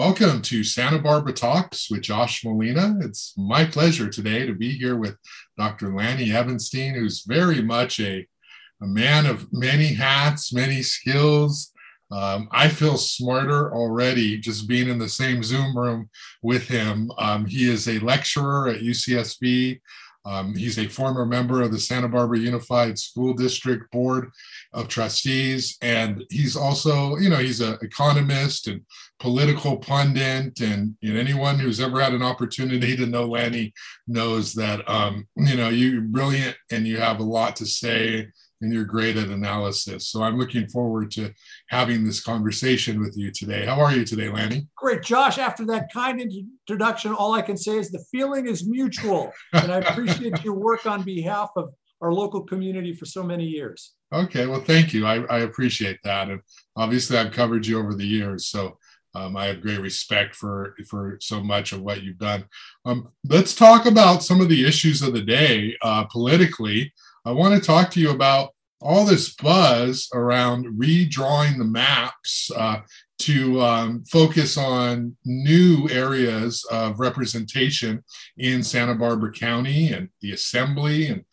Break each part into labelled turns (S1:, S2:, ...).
S1: Welcome to Santa Barbara Talks with Josh Molina. It's my pleasure today to be here with Dr. Lanny Ebenstein, who's very much a, a man of many hats, many skills. Um, I feel smarter already just being in the same Zoom room with him. Um, he is a lecturer at UCSB. Um, he's a former member of the Santa Barbara Unified School District Board of Trustees, and he's also, you know, he's an economist and political pundit, and you know, anyone who's ever had an opportunity to know Lanny knows that, um, you know, you're brilliant and you have a lot to say and you're great at analysis. So I'm looking forward to having this conversation with you today. How are you today, Lanny?
S2: Great, Josh. After that kind introduction, all I can say is the feeling is mutual, and I appreciate your work on behalf of our local community for so many years.
S1: Okay, well, thank you. I, I appreciate that, and obviously, I've covered you over the years, so um, I have great respect for for so much of what you've done. Um, let's talk about some of the issues of the day uh, politically. I want to talk to you about all this buzz around redrawing the maps uh, to um, focus on new areas of representation in Santa Barbara County and the Assembly. And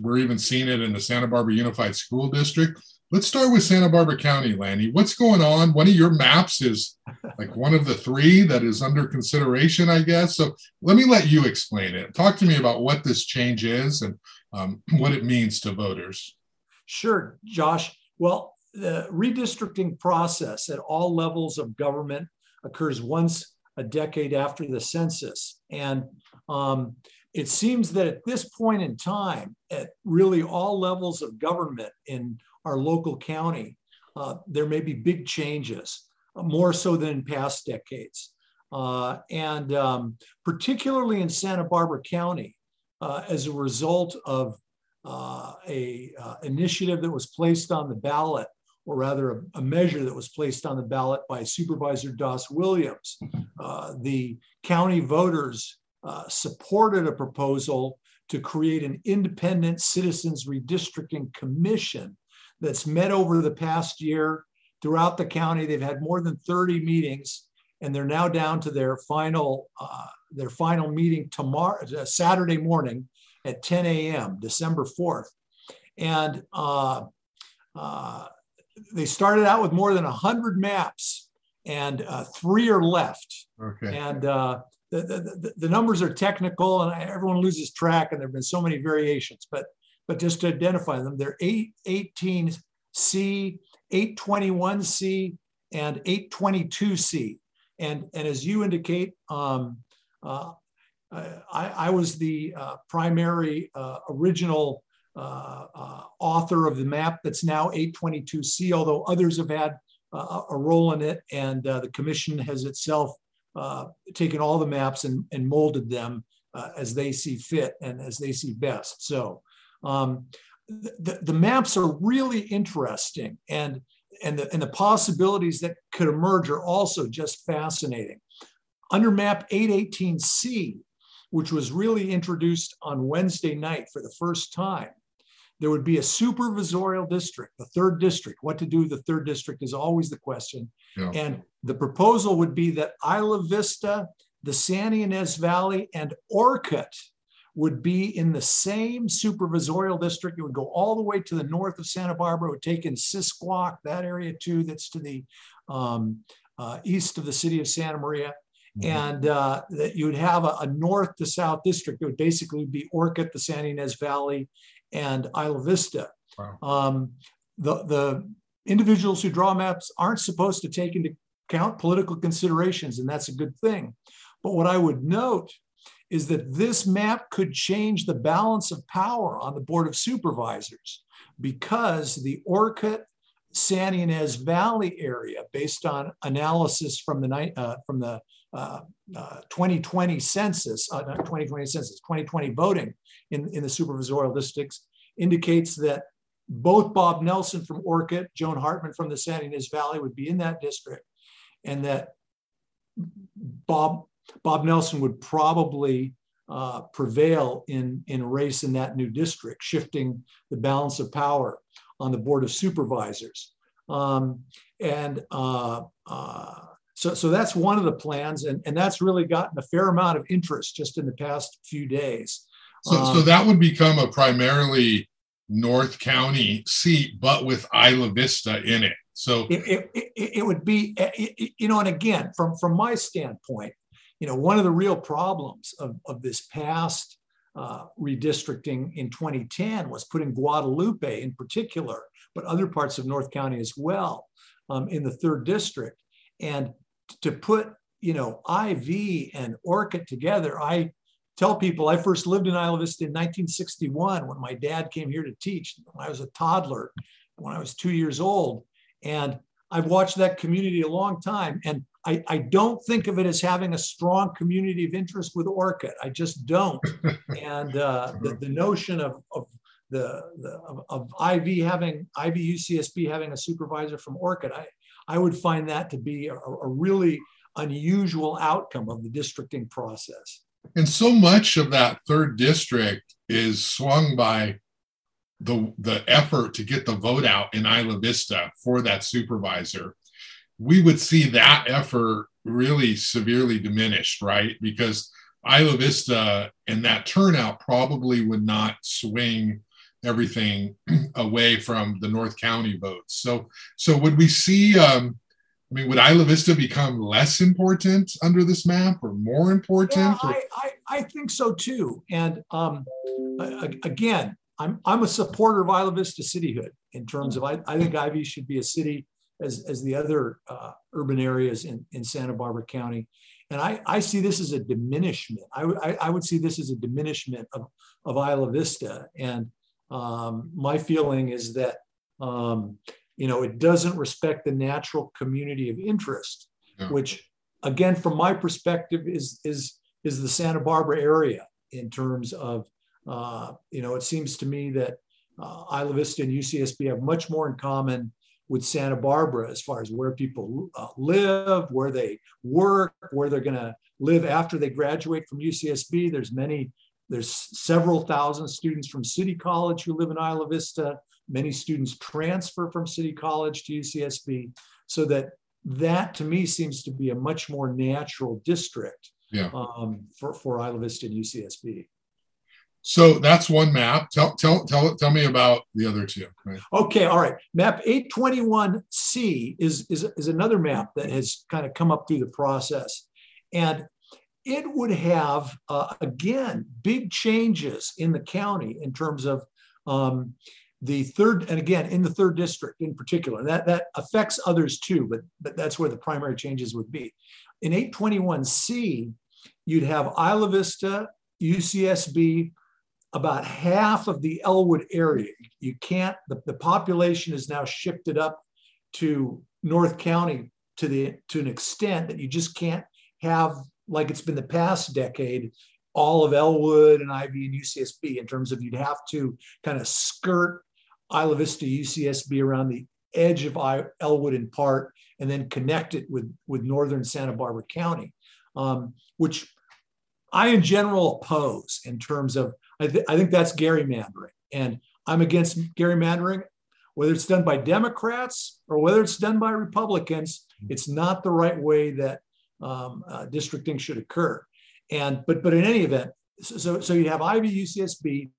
S1: we're even seeing it in the Santa Barbara Unified School District. Let's start with Santa Barbara County, Lanny. What's going on? One of your maps is like one of the three that is under consideration, I guess. So let me let you explain it. Talk to me about what this change is and um, what it means to voters.
S2: Sure, Josh. Well, the redistricting process at all levels of government occurs once a decade after the census. And um, it seems that at this point in time, at really all levels of government in our local county, uh, there may be big changes, uh, more so than in past decades. Uh, and um, particularly in Santa Barbara County, uh, as a result of uh, a uh, initiative that was placed on the ballot, or rather a, a, measure that was placed on the ballot by Supervisor Das Williams. Uh, the county voters uh, supported a proposal to create an independent citizens redistricting commission that's met over the past year throughout the county. They've had more than 30 meetings, and they're now down to their final uh, their final meeting tomorrow, uh, Saturday morning, at 10 a.m., December 4th. And uh, uh, they started out with more than 100 maps, and uh, three are left. Okay. And uh, the, the, the, numbers are technical, and everyone loses track, and there have been so many variations. But, but just to identify them, they're 8, 18C, 821C, and 822C. And, and as you indicate, um, I, I, was the uh, primary uh, original uh, uh, author of the map that's now 822C, although others have had uh, a role in it. And the commission has itself taken all the maps and, and molded them as they see fit and as they see best. So um, the, the maps are really interesting and, and, the, and the possibilities that could emerge are also just fascinating. Under map 818C, which was really introduced on Wednesday night for the first time. There would be a supervisorial district, the third district. What to do with the third district is always the question. Yeah. And the proposal would be that Isla Vista, the San Ynez Valley, and Orcutt would be in the same supervisorial district. It would go all the way to the north of Santa Barbara. It would take in Sisquoc, that area too, that's to the um, uh, east of the city of Santa Maria. Mm-hmm. and uh, that you would have a, a, north to south district. It would basically be Orcutt, the San Ynez Valley, and Isla Vista. Wow. Um, the, the individuals who draw maps aren't supposed to take into account political considerations, and that's a good thing. But what I would note is that this map could change the balance of power on the Board of Supervisors because the Orcutt San Ynez Valley area, based on analysis from the, uh, from the uh, uh, 2020 census, uh, not 2020 census, 2020 voting in, in the supervisorial districts indicates that both Bob Nelson from Orcutt, Joan Hartman from the Santa Ynez Valley would be in that district, and that Bob Bob Nelson would probably uh, prevail in, in race in that new district, shifting the balance of power on the Board of Supervisors. Um, and uh, uh, so, so that's one of the plans, and, and that's really gotten a fair amount of interest just in the past few days.
S1: So, um, so that would become a primarily North County seat, but with Isla Vista in it. So
S2: it, it, it, it would be, you know, and again, from from my standpoint, you know, one of the real problems of, of this past uh, redistricting in 2010 was putting Guadalupe in particular, but other parts of North County as well, um, in the third district. And to put, you know, IV and Orcutt together, I tell people I first lived in Isla Vista in 1961 when my dad came here to teach when I was a toddler, when I was two years old. And I've watched that community a long time. And I, I don't think of it as having a strong community of interest with Orcutt. I just don't. and uh, the, the notion of, of the, the of, of, IV having IV UCSB having a supervisor from Orcutt, I, I would find that to be a, a really unusual outcome of the districting process.
S1: And so much of that third district is swung by the, the effort to get the vote out in Isla Vista for that supervisor. We would see that effort really severely diminished, right? Because Isla Vista and that turnout probably would not swing everything away from the North County votes. So, so would we see? Um, I mean, would Isla Vista become less important under this map, or more important?
S2: Yeah, I, I, I, think so too. And um, again, I'm I'm a supporter of Isla Vista cityhood in terms of I, I think IV should be a city as as the other uh, urban areas in in Santa Barbara County. And I, I see this as a diminishment. I, I, I would see this as a diminishment of, of Isla Vista. And um, my feeling is that um, you know it doesn't respect the natural community of interest, yeah. which again, from my perspective, is is is the Santa Barbara area in terms of uh, you know it seems to me that uh, Isla Vista and UCSB have much more in common with Santa Barbara as far as where people uh, live, where they work, where they're going to live after they graduate from UCSB. There's many there's several thousand students from City College who live in Isla Vista. Many students transfer from City College to UCSB. So that that to me seems to be a much more natural district
S1: yeah.
S2: um, for, for Isla Vista and UCSB.
S1: So that's one map. Tell tell tell tell me about the other two.
S2: Right? Okay, all right. Map 821C is, is is another map that has kind of come up through the process, and it would have, uh, again, big changes in the county in terms of um, the third, and again, in the third district in particular. That, that affects others too, but, but that's where the primary changes would be. In 821C, you'd have Isla Vista, UCSB, about half of the Ellwood area. You can't, the, the population is now shifted up to North County to the to an extent that you just can't have like it's been the past decade, all of Ellwood and IV and UCSB in terms of you'd have to kind of skirt Isla Vista UCSB around the edge of Ellwood in part and then connect it with, with northern Santa Barbara County, um, which I in general oppose in terms of, I, th- I think that's gerrymandering. And I'm against gerrymandering, whether it's done by Democrats or whether it's done by Republicans. It's not the right way that um, uh, districting should occur. And but but in any event, so so you'd have IV UCSB,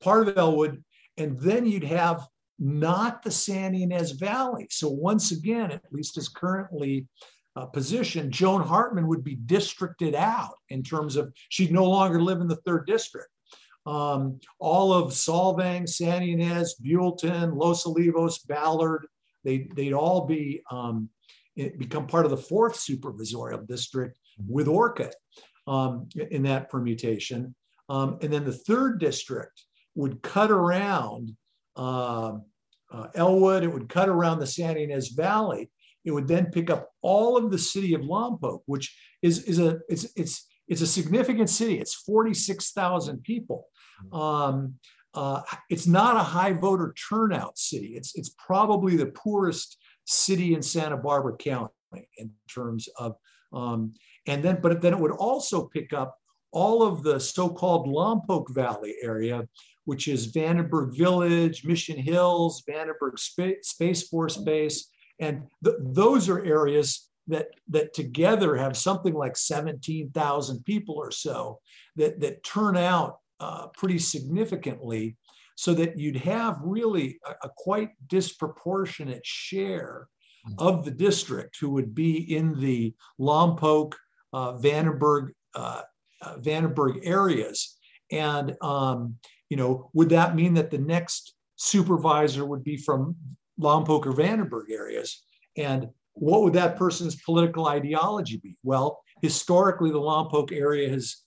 S2: part of Ellwood, and then you'd have not the San Ynez Valley. So once again, at least as currently uh, positioned, Joan Hartman would be districted out in terms of she'd no longer live in the third district. Um, all of Solvang, San Ynez, Buellton, Los Olivos, Ballard, they, they'd all be um, become part of the fourth supervisorial district with Orcutt um, in that permutation. Um, and then the third district would cut around uh, uh, Ellwood, it would cut around the San Ynez Valley. It would then pick up all of the city of Lompoc, which is, is a it's it's it's a significant city. It's 46,000 people. Um, uh, it's not a high voter turnout city. It's it's probably the poorest city in Santa Barbara County in terms of, um, and then, but then it would also pick up all of the so-called Lompoc Valley area, which is Vandenberg Village, Mission Hills, Vandenberg Sp Space Force Base, and th those are areas that that together have something like 17,000 people or so that that turn out uh, pretty significantly so that you'd have really a, a quite disproportionate share mm. of the district who would be in the Lompoc, uh, Vandenberg, uh, uh, Vandenberg areas. And, um, you know, would that mean that the next supervisor would be from Lompoc or Vandenberg areas? And what would that person's political ideology be? Well, historically, the Lompoc area has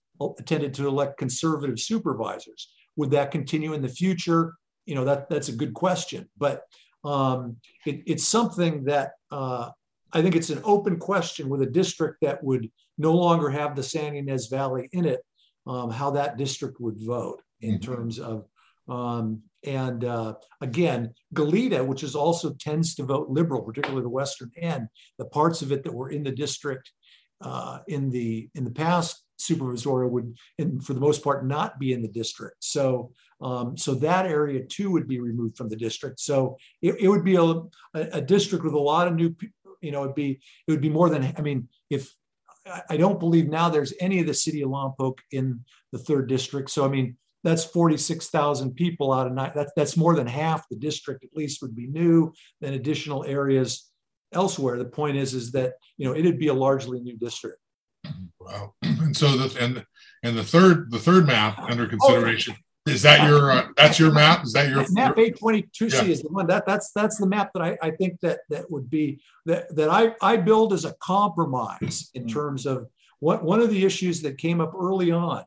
S2: tended to elect conservative supervisors. Would that continue in the future? You know, that that's a good question, but um, it, it's something that uh, I think it's an open question with a district that would no longer have the San Ynez Valley in it, um, how that district would vote in mm-hmm. terms of, um, and uh, again, Goleta, which is also tends to vote liberal, particularly the western end, the parts of it that were in the district uh, in the in the past supervisorial would, and for the most part, not be in the district. So, um, so that area too would be removed from the district. So it, it would be a, a, district with a lot of new, you know, it'd be it would be more than. I mean, if I don't believe now there's any of the city of Lompoc in the third district. So I mean, that's 46,000 people out of nine. That's that's more than half the district at least would be new. Then additional areas elsewhere. The point is, is that you know it'd be a largely new district.
S1: Wow. And so the and and the third the third map under consideration oh, is that your uh, that's your map? Is that your
S2: map 822C is the one that that's that's the map that I, I think that that would be that that I I build as a compromise in mm-hmm. terms of what one of the issues that came up early on,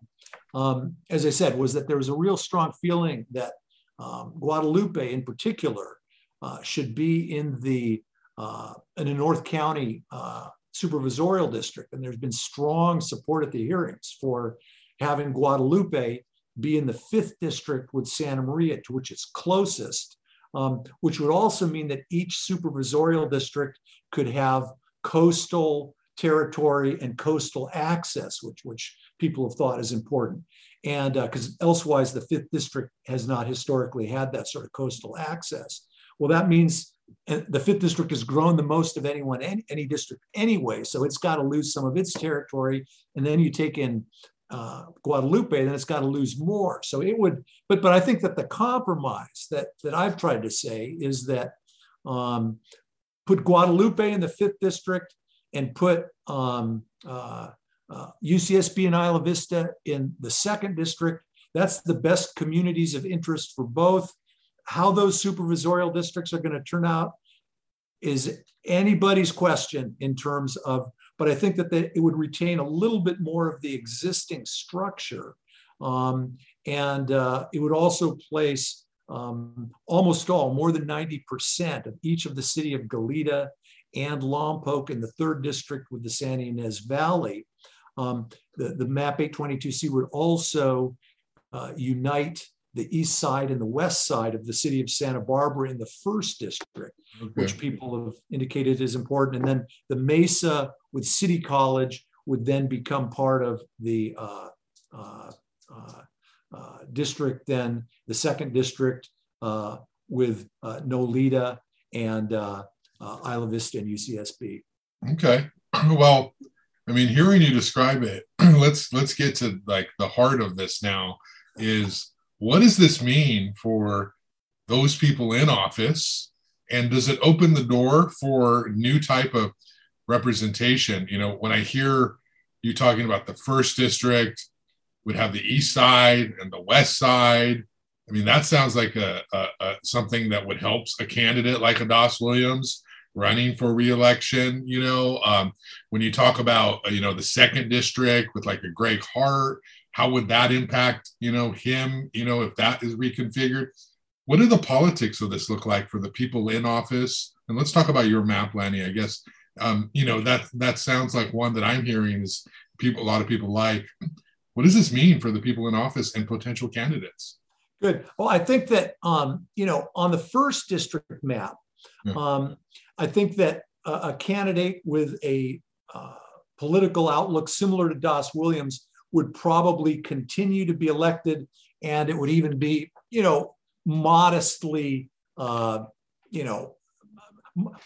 S2: um, as I said, was that there was a real strong feeling that um, Guadalupe in particular uh, should be in the uh, in a North County uh, supervisorial district. And there's been strong support at the hearings for having Guadalupe be in the fifth district with Santa Maria, to which it's closest, um, which would also mean that each supervisorial district could have coastal territory and coastal access, which, which people have thought is important. And because uh, elsewise, the fifth district has not historically had that sort of coastal access. Well, that means the fifth district has grown the most of anyone any, any district anyway so it's got to lose some of its territory. And then you take in uh, guadalupe then it's got to lose more. So it would but but i think that the compromise that that i've tried to say is that um, put guadalupe in the fifth district and put um, uh, uh, ucsb and isla vista in the second district. That's the best communities of interest for both how those supervisorial districts are going to turn out is anybody's question in terms of, but I think that they, it would retain a little bit more of the existing structure. Um, and uh, it would also place um, almost all, more than 90% of each of the city of Goleta and Lompoc in the third district with the San Ynez Valley. Um, the, the map 822C would also uh, unite the east side and the west side of the city of Santa Barbara in the first district, okay. which people have indicated is important. And then the Mesa with City College would then become part of the uh, uh, uh, uh district, then the second district uh, with uh, Noleta and Isla Vista and UCSB.
S1: Okay. Well, I mean, hearing you describe it, let's let's get to like the heart of this now. Is what does this mean for those people in office? And does it open the door for new type of representation? You know when i hear you talking about the first district would have the east side and the west side. I mean that sounds like a, a, a something that would help a candidate like a das williams running for reelection you know? Um, when you talk about you know the second district with like a gregg hart how would that impact you know him you know if that is reconfigured? What do the politics of this look like for the people in office? And let's talk about your map lanny i guess um, you know that that sounds like one that i'm hearing is people a lot of people like. What does this mean for the people in office and potential candidates?
S2: Good. Well i think that um, you know on the first district map yeah. um, i think that a, a candidate with a uh, political outlook similar to das williams would probably continue to be elected, and it would even be, you know, modestly, uh, you know,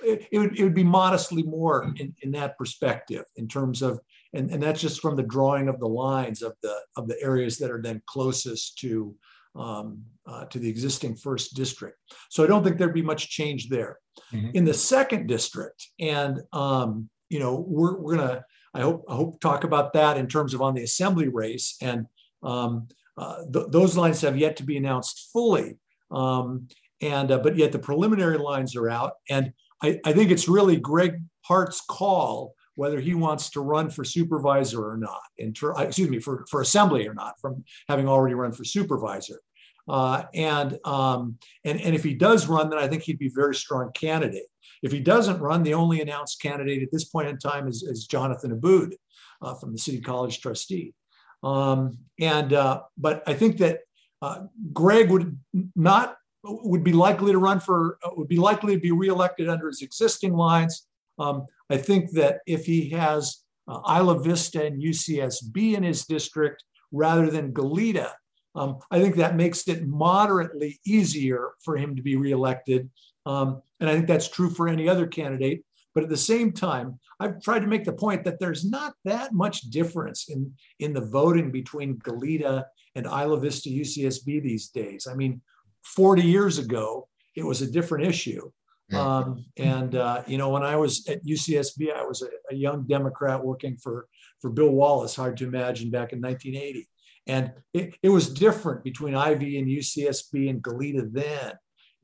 S2: it, it, would, it would be modestly more in, in that perspective in terms of and, and that's just from the drawing of the lines of the of the areas that are then closest to um, uh, to the existing first district. So I don't think there'd be much change there. Mm-hmm. In the second district, and um, you know, we're, we're gonna I hope I hope talk about that in terms of on the assembly race, and um, uh, th- those lines have yet to be announced fully. Um, and uh, but yet the preliminary lines are out, and I, I think it's really Gregg Hart's call whether he wants to run for supervisor or not, in ter- uh, excuse me, for, for assembly or not, from having already run for supervisor. Uh, and, um, and, and if he does run, then I think he'd be a very strong candidate. If he doesn't run, the only announced candidate at this point in time is, is Jonathan Abboud uh, from the City College trustee. Um, and uh, but I think that uh, Gregg would not would be likely to run for uh, would be likely to be reelected under his existing lines. Um, I think that if he has uh, Isla Vista and UCSB in his district rather than Goleta, um, I think that makes it moderately easier for him to be reelected. Um, and I think that's true for any other candidate. But at the same time, I've tried to make the point that there's not that much difference in, in the voting between Goleta and Isla Vista UCSB these days. I mean, 40 years ago, it was a different issue. Um, and uh, you know, when I was at UCSB, I was a, a, young Democrat working for for Bill Wallace. Hard to imagine back in 1980, and it, it was different between IV and UCSB and Goleta then,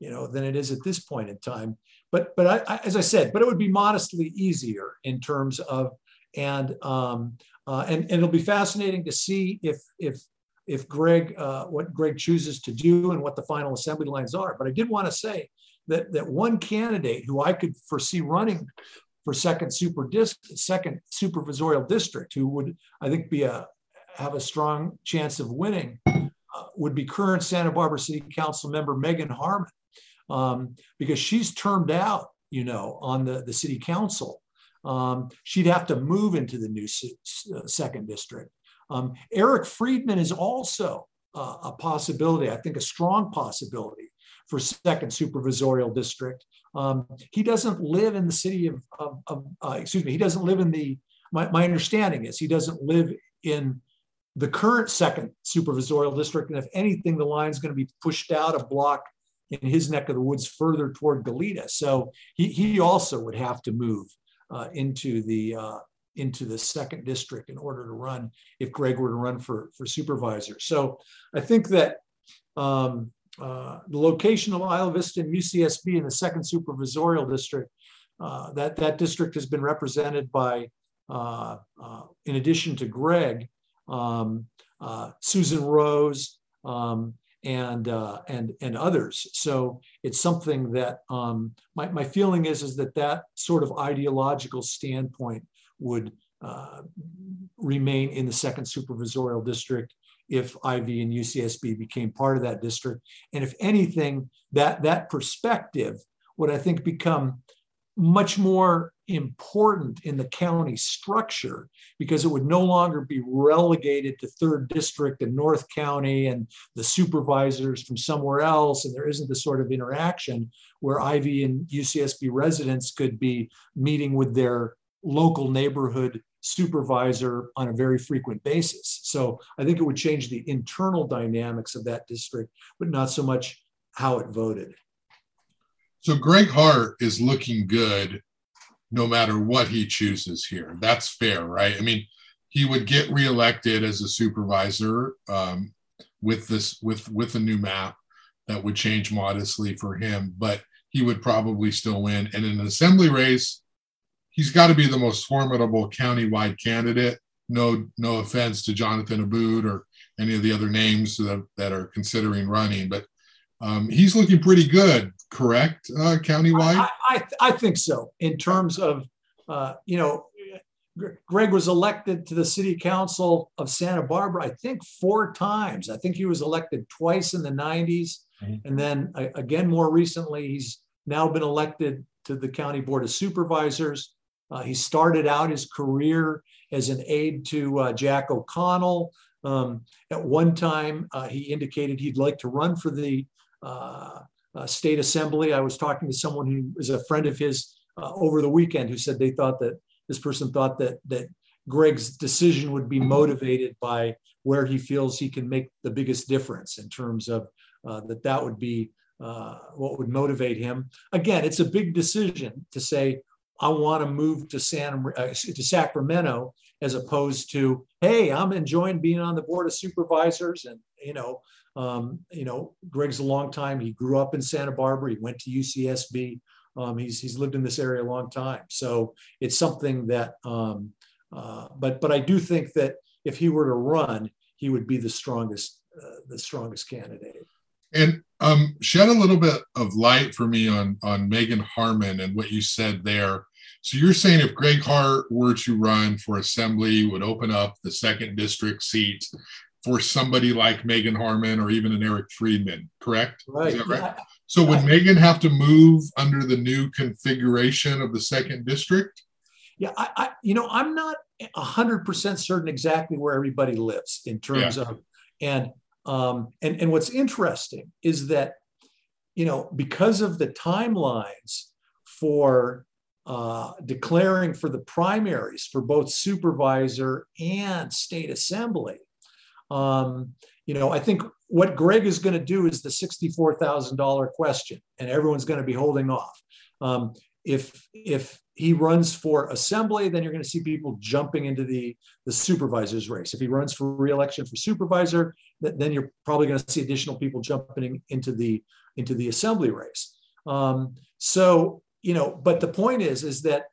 S2: you know, than it is at this point in time. But but I, I, as I said, but it would be modestly easier in terms of and um, uh, and and it'll be fascinating to see if if if Gregg uh, what Gregg chooses to do and what the final assembly lines are. But I did want to say that, that one candidate who I could foresee running for second super dis, second supervisorial district, who would I think be a have a strong chance of winning, uh, would be current Santa Barbara City Council member Meagan Harmon, um, because she's termed out, you know, on the the city council. Um, she'd have to move into the new uh, second district. Um, Eric Friedman is also uh, a possibility, I think a strong possibility for second supervisorial district. Um, he doesn't live in the city of, of, of uh, excuse me, he doesn't live in the, my, my understanding is he doesn't live in the current second supervisorial district. And if anything, the line is going to be pushed out a block in his neck of the woods further toward Goleta. So he, he also would have to move uh, into the uh, into the second district in order to run if Gregg were to run for, for supervisor. So I think that um, uh, the location of Isla Vista and UCSB in the second supervisorial district, uh, that, that district has been represented by, uh, uh in addition to Gregg, um, Susan Rose, um, and, and, and others. So it's something that um, my, my feeling is, is that that sort of ideological standpoint would remain in the second supervisorial district if IV and UCSB became part of that district. And if anything, that, that perspective would, I think, become much more important in the county structure because it would no longer be relegated to third district and north county and the supervisors from somewhere else and there isn't the sort of interaction where ivy and ucsb residents could be meeting with their local neighborhood supervisor on a very frequent basis. So I think it would change the internal dynamics of that district, but not so much how it voted.
S1: So Gregg Hart is looking good no matter what he chooses here. That's fair, right? I mean, he would get reelected as a supervisor um, with this with with a new map that would change modestly for him, but he would probably still win. And in an assembly race, he's got to be the most formidable countywide candidate. No, no offense to Jonathan Abboud or any of the other names that, that are considering running, but um, he's looking pretty good, correct, uh, countywide? I,
S2: I, I, think so. In terms of, uh, you know, Gregg was elected to the city council of Santa Barbara, I think four times. I think he was elected twice in the 90s. Mm-hmm. And then uh, again, more recently, he's now been elected to the county board of supervisors. Uh, he started out his career as an aide to uh, Jack O'Connell. Um, at one time, uh, he indicated he'd like to run for the state assembly. I was talking to someone who is a friend of his uh, over the weekend who said they thought that this person thought that that Gregg's decision would be motivated by where he feels he can make the biggest difference in terms of uh, that that would be uh, what would motivate him. Again, it's a big decision to say I want to move to San uh, to Sacramento as opposed to hey I'm enjoying being on the board of supervisors and you know um, you know Gregg's a long time he grew up in Santa Barbara he went to UCSB um, he's he's lived in this area a long time so it's something that um, uh, but but I do think that if he were to run he would be the strongest uh, the strongest candidate.
S1: And um, shed a little bit of light for me on on Meagan Harmon and what you said there. So you're saying if Gregg Hart were to run for assembly, would open up the second district seat for somebody like Meagan Harmon or even an Eric Friedman, correct?
S2: Right.
S1: right? Yeah. So would Meagan have to move under the new configuration of the second district?
S2: Yeah, I, I you know, I'm not hundred percent certain exactly where everybody lives in terms yeah. of and um, and, and what's interesting is that, you know, because of the timelines for uh, declaring for the primaries for both supervisor and state assembly, um, you know, I think what Gregg is going to do is the $64,000 question, and everyone's going to be holding off. Um, if if he runs for assembly, then you're going to see people jumping into the, the supervisor's race. If he runs for reelection for supervisor, then you're probably going to see additional people jumping into the into the assembly race. Um, so you know, but the point is, is that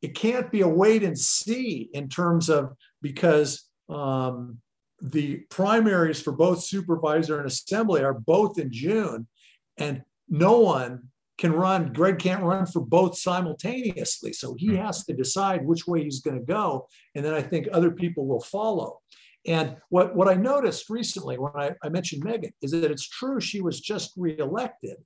S2: it can't be a wait and see in terms of because um, the primaries for both supervisor and assembly are both in June, and no one can run. Gregg can't run for both simultaneously. So he hmm. has to decide which way he's going to go. And then I think other people will follow. And what, what I noticed recently when I, I mentioned Meagan is that it's true she was just reelected.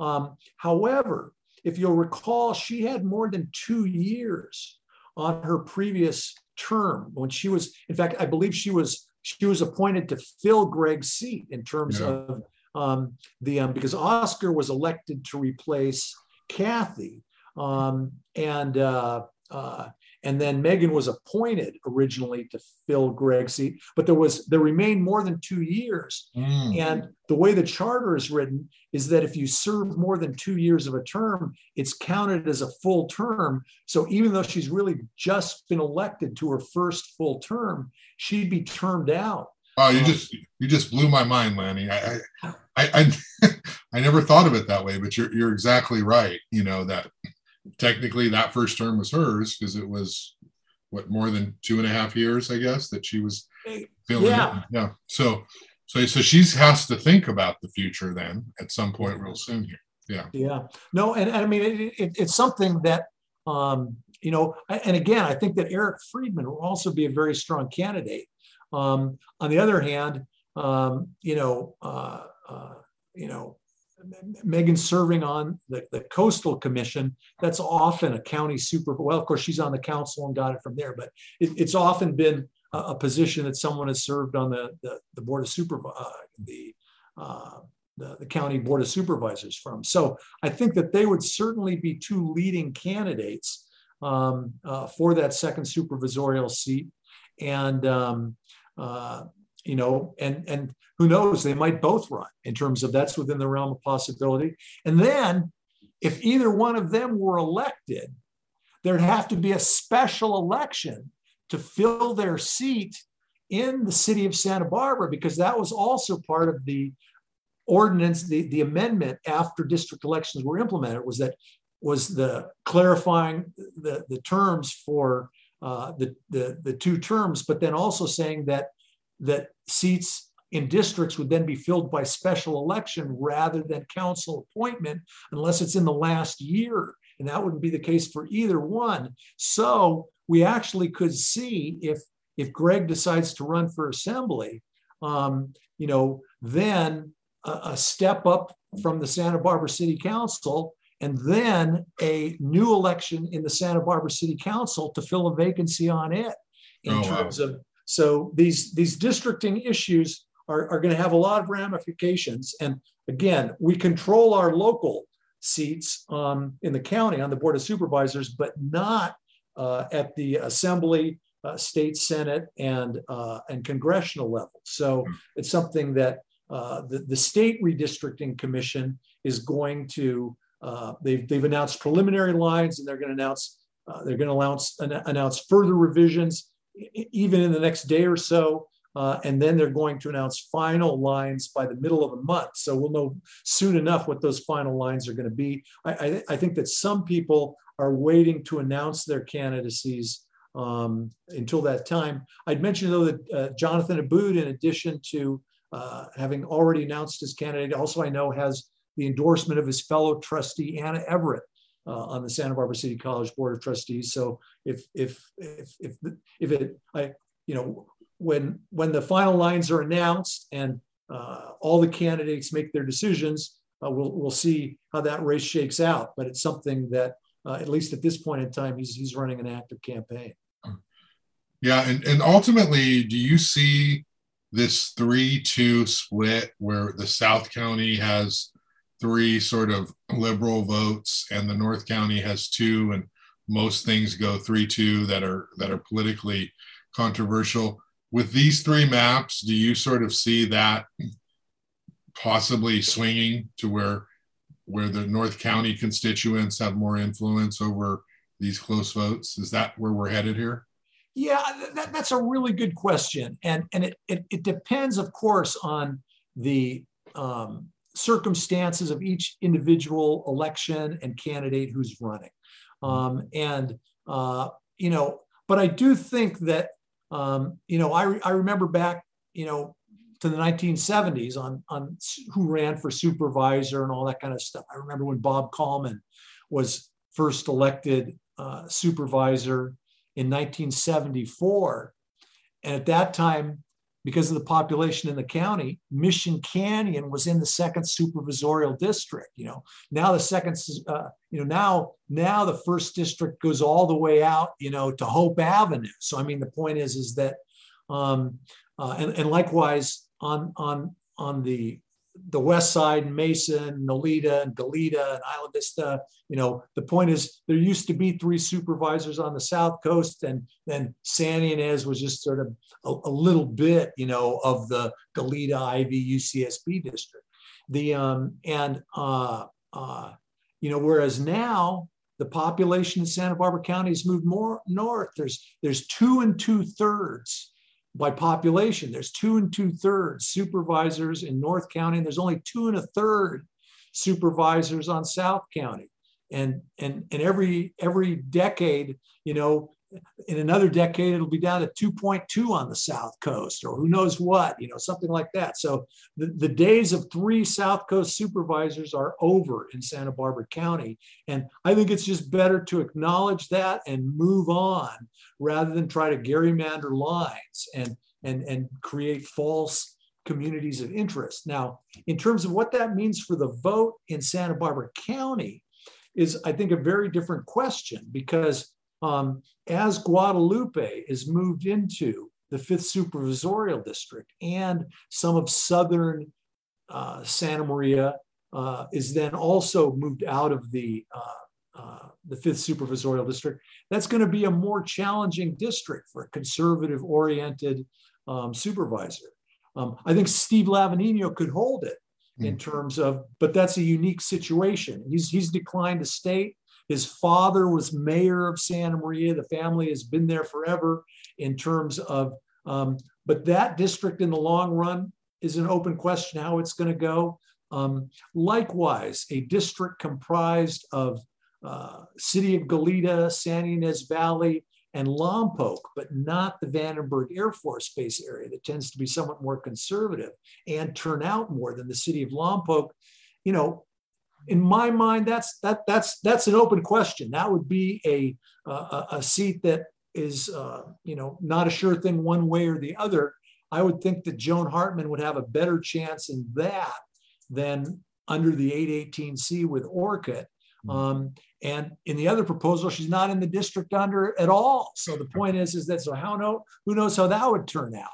S2: Um, however, if you'll recall, she had more than two years on her previous term when she was, in fact, I believe she was she was appointed to fill Gregg's seat in terms yeah. of um, the um, because Oscar was elected to replace Cathy, um, and uh, uh, and then Meagan was appointed originally to fill Gregg's seat, but there was there remained more than two years. Mm. And the way the charter is written is that if you serve more than two years of a term, it's counted as a full term. So even though she's really just been elected to her first full term, she'd be termed out.
S1: Oh, you um, just you just blew my mind, Lanny. I I I, I, I never thought of it that way, but you're you're exactly right. You know that technically that first term was hers because it was what more than two and a half years, I guess, that she was
S2: feeling yeah.
S1: Yeah. So so so she has to think about the future then at some point real soon here. Yeah.
S2: Yeah. No, and, and I mean it, it, it's something that um, you know, and again, I think that Eric Friedman will also be a very strong candidate. Um, on the other hand, um, you know, uh, uh, you know, Meagan serving on the, the coastal commission, that's often a county super, well, of course, she's on the council and got it from there, but it, it's often been a, a, position that someone has served on the, the, the board of super, uh, the, uh, the, the, county board of supervisors from. So I think that they would certainly be two leading candidates um, uh, for that second supervisorial seat. And, um, uh, you know, and and who knows, they might both run in terms of that's within the realm of possibility. And then if either one of them were elected, there'd have to be a special election to fill their seat in the city of Santa Barbara, because that was also part of the ordinance, the, the amendment after district elections were implemented was that was the clarifying the, the terms for uh, the, the, the two terms, but then also saying that that seats in districts would then be filled by special election rather than council appointment unless it's in the last year. And that wouldn't be the case for either one. So we actually could see if if Gregg decides to run for assembly, um, you know, then a, a step up from the Santa Barbara City Council and then a new election in the Santa Barbara City Council to fill a vacancy on it in oh, terms wow. of so these, these districting issues are, are going to have a lot of ramifications. And again, we control our local seats um, in the county on the Board of Supervisors, but not uh, at the Assembly, uh, State Senate, and, uh, and congressional level. So hmm. it's something that uh, the, the State Redistricting Commission is going to, uh, they've, they've announced preliminary lines and they're going to announce, uh, they're going to announce, announce further revisions even in the next day or so. Uh, and then they're going to announce final lines by the middle of the month. So we'll know soon enough what those final lines are going to be. I, I, I think that some people are waiting to announce their candidacies um, until that time. I'd mention though that uh, Jonathan Abboud, in addition to uh, having already announced his candidate, also I know has the endorsement of his fellow trustee Anna Everett uh, on the Santa Barbara City College Board of Trustees. So if if if if if it I you know when when the final lines are announced and uh, all the candidates make their decisions, uh, we'll we'll see how that race shakes out. But it's something that uh, at least at this point in time, he's he's running an active campaign.
S1: Yeah, and and ultimately, do you see this three-two split where the South County has three sort of liberal votes and the North County has two, and most things go three-two that are that are politically controversial with these three maps, do you sort of see that possibly swinging to where where the North County constituents have more influence over these close votes? Is that where we're headed here?
S2: Yeah, that, that's a really good question, and and it, it, it depends, of course, on the um, circumstances of each individual election and candidate who's running, um, and uh, you know. But I do think that um, you know, I, I remember back, you know, to the 1970s on, on who ran for supervisor and all that kind of stuff. I remember when Bob Kallman was first elected uh, supervisor in 1974. And at that time, because of the population in the county, Mission Canyon was in the second supervisorial district. You know, now the second, uh, you know, now now the first district goes all the way out, you know, to Hope Avenue. So I mean, the point is, is that, um, uh, and, and likewise on on on the the west side, Mason, Noleta, and Goleta, and Isla Vista. You know, the point is there used to be three supervisors on the south coast, and then San Ynez was just sort of a, a little bit, you know, of the Goleta IV UCSB district. The um, and uh, uh, you know, whereas now the population in Santa Barbara County has moved more north. There's there's two and two thirds by population. There's two and two thirds supervisors in North County, and there's only two and a third supervisors on South County. And and and every every decade, you know, in another decade it'll be down to 2.2 on the south coast or who knows what you know something like that. So the, the days of three south coast supervisors are over in santa barbara county. And i think it's just better to acknowledge that and move on rather than try to gerrymander lines and and and create false communities of interest. Now in terms of what that means for the vote in santa barbara county is i think a very different question because um, as Guadalupe is moved into the fifth supervisorial district and some of southern uh, Santa Maria uh, is then also moved out of the uh, uh the fifth supervisorial district. That's going to be a more challenging district for a conservative oriented um, supervisor. Um, I think Steve Lavagnino could hold it in hmm. terms of, but that's a unique situation. He's he's declined to state. His father was mayor of Santa Maria. The family has been there forever in terms of, um, but that district in the long run is an open question how it's going to go. Um, likewise, a district comprised of uh, city of Goleta, San Ynez Valley, and Lompoc, but not the Vandenberg Air Force Base area that tends to be somewhat more conservative and turn out more than the city of Lompoc. You know, in my mind, that's that that's that's an open question. That would be a a, a seat that is uh, you know not a sure thing one way or the other. I would think that Joan Hartman would have a better chance in that than under the 818C with Orcutt. Mm-hmm. Um, and in the other proposal, she's not in the district under at all. So the point is, is that so how know who knows how that would turn out.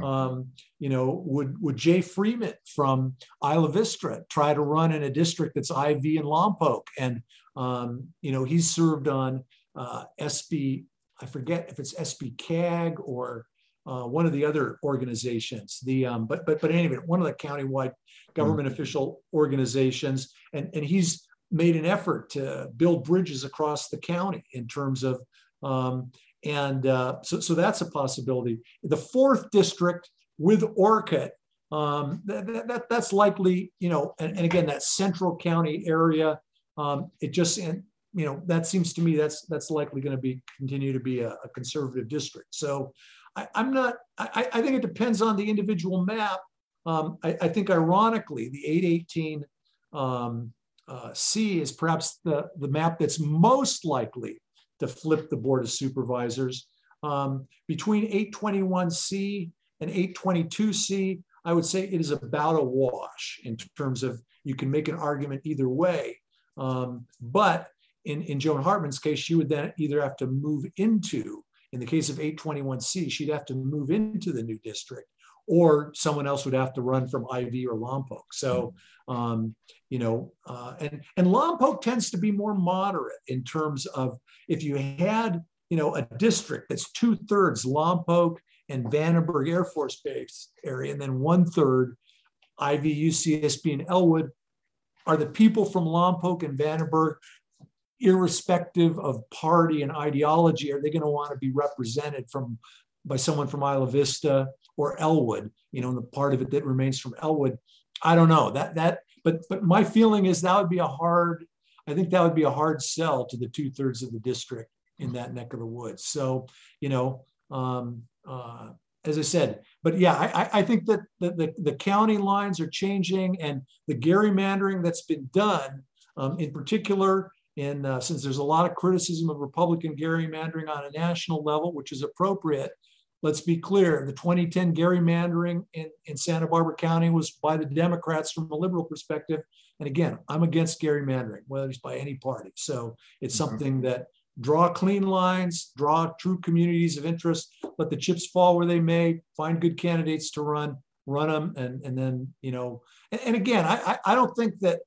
S2: Um, you know, would would Jay Freeman from Isla Vista try to run in a district that's IV and Lompoc? And um, you know, he's served on uh, SB. I forget if it's SB CAG or uh, one of the other organizations. The um, but but but anyway, one of the countywide government mm-hmm. official organizations, and and he's made an effort to build bridges across the county in terms of um, and uh, so, so that's a possibility. The fourth district with Orcutt, um, that, that, that's likely, you know, and, and, again, that central county area, um, it just, and, you know, that seems to me that's that's likely going to be continue to be a, a conservative district. So I, am not, I, I, think it depends on the individual map. Um, I, I, think ironically, the 818 um, uh, C is perhaps the, the map that's most likely to flip the Board of Supervisors. Um, between 821C and 822C, I would say it is about a wash in terms of you can make an argument either way. Um, but in, in Joan Hartman's case, she would then either have to move into, in the case of 821C, she'd have to move into the new district or someone else would have to run from IV or Lompoc. So, um, you know, uh, and and Lompoc tends to be more moderate in terms of if you had, you know, a district that's two thirds Lompoc and Vandenberg Air Force Base area, and then one third IV, UCSB, and Ellwood, are the people from Lompoc and Vandenberg, irrespective of party and ideology, are they going to want to be represented from by someone from Isla Vista or Ellwood, you know, and the part of it that remains from Ellwood. I don't know that that, but but my feeling is that would be a hard. I think that would be a hard sell to the two thirds of the district in that neck of the woods. So you know, um, uh, as I said, but yeah, I, I think that the, the, the, county lines are changing and the gerrymandering that's been done, um, in particular, in uh, since there's a lot of criticism of Republican gerrymandering on a national level, which is appropriate let's be clear the 2010 gerrymandering in, in Santa Barbara County was by the Democrats from a liberal perspective. And again, I'm against gerrymandering, whether it's by any party. So it's mm-hmm. something that draw clean lines, draw true communities of interest, let the chips fall where they may, find good candidates to run, run them. And, and then, you know, and, and again, I, I don't think that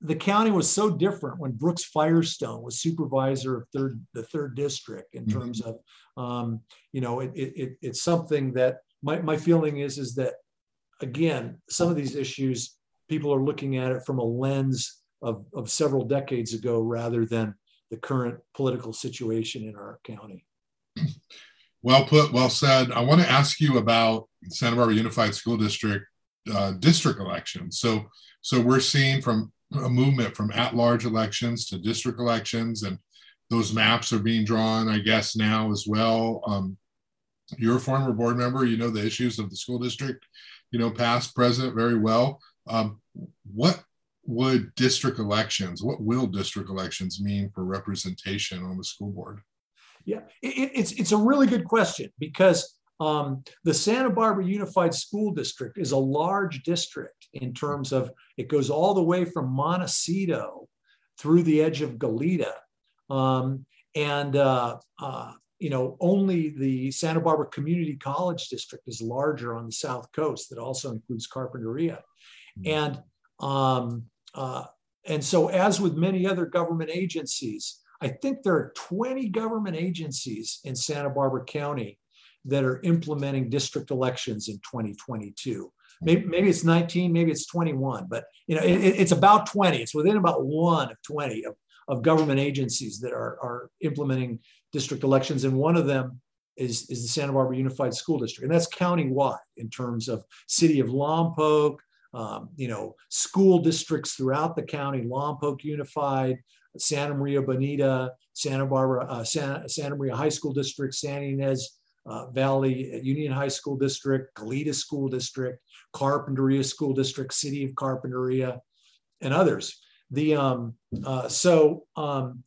S2: the county was so different when Brooks Firestone was supervisor of third the third district in mm-hmm. terms of um, you know it, it, it's something that my, my feeling is is that again some of these issues people are looking at it from a lens of, of several decades ago rather than the current political situation in our county.
S1: Well put, well said. I want to ask you about Santa Barbara Unified School District uh, district elections. So, so we're seeing from a movement from at-large elections to district elections, and those maps are being drawn, I guess, now as well. Um, you're a former board member, you know the issues of the school district, you know, past, present very well. Um, what would district elections, what will district elections mean for representation on the school board?
S2: Yeah, it, it's it's a really good question because um, the Santa Barbara Unified School District is a large district in terms of it goes all the way from Montecito through the edge of Goleta. Um, and, uh, uh, you know, only the Santa Barbara Community College District is larger on the South Coast that also includes Carpinteria. Mm-hmm. And, um, uh, and so, as with many other government agencies, I think there are 20 government agencies in Santa Barbara County that are implementing district elections in 2022. Maybe, maybe it's 19, maybe it's 21, but you know, it, it's about 20. It's within about one of 20 of, of government agencies that are, are implementing district elections. And one of them is, is the Santa Barbara Unified School District. And that's county-wide in terms of city of Lompoc, um, you know, school districts throughout the county, Lompoc Unified, Santa Maria Bonita, Santa Barbara, uh, Santa, Santa Maria High School District, San Ynez uh, Valley Union High School District, Goleta School District, Carpinteria School District, City of Carpinteria, and others. The um, uh, so um,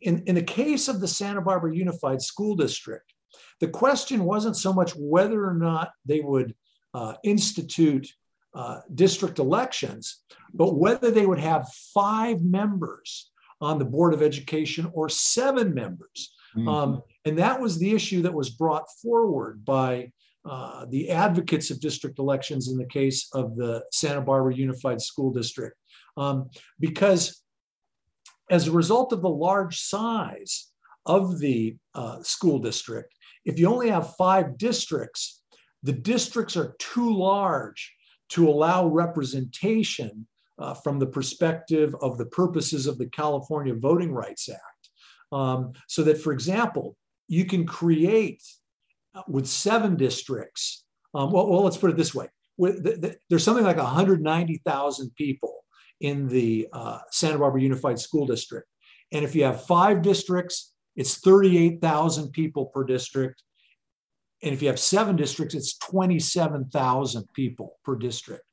S2: in in the case of the Santa Barbara Unified School District, the question wasn't so much whether or not they would uh, institute uh, district elections, but whether they would have five members on the Board of Education or seven members. Mm-hmm. Um, and that was the issue that was brought forward by uh, the advocates of district elections in the case of the Santa Barbara Unified School District. Um, because as a result of the large size of the uh, school district, if you only have five districts, the districts are too large to allow representation uh, from the perspective of the purposes of the California Voting Rights Act. Um, so that, for example, you can create uh, with seven districts. Um, well, well, let's put it this way: with the, the, there's something like 190,000 people in the uh, Santa Barbara Unified School District, and if you have five districts, it's 38,000 people per district. And if you have seven districts, it's 27,000 people per district.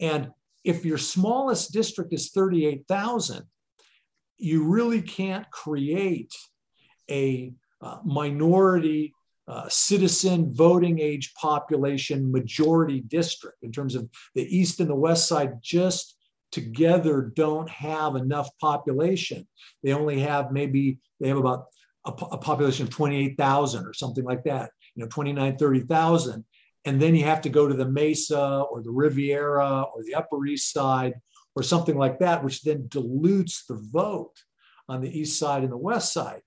S2: And if your smallest district is 38,000, you really can't create a uh, minority uh, citizen voting age population majority district in terms of the east and the west side just together don't have enough population they only have maybe they have about a, a population of 28,000 or something like that you know 29 30,000 and then you have to go to the mesa or the riviera or the upper east side or something like that, which then dilutes the vote on the east side and the west side.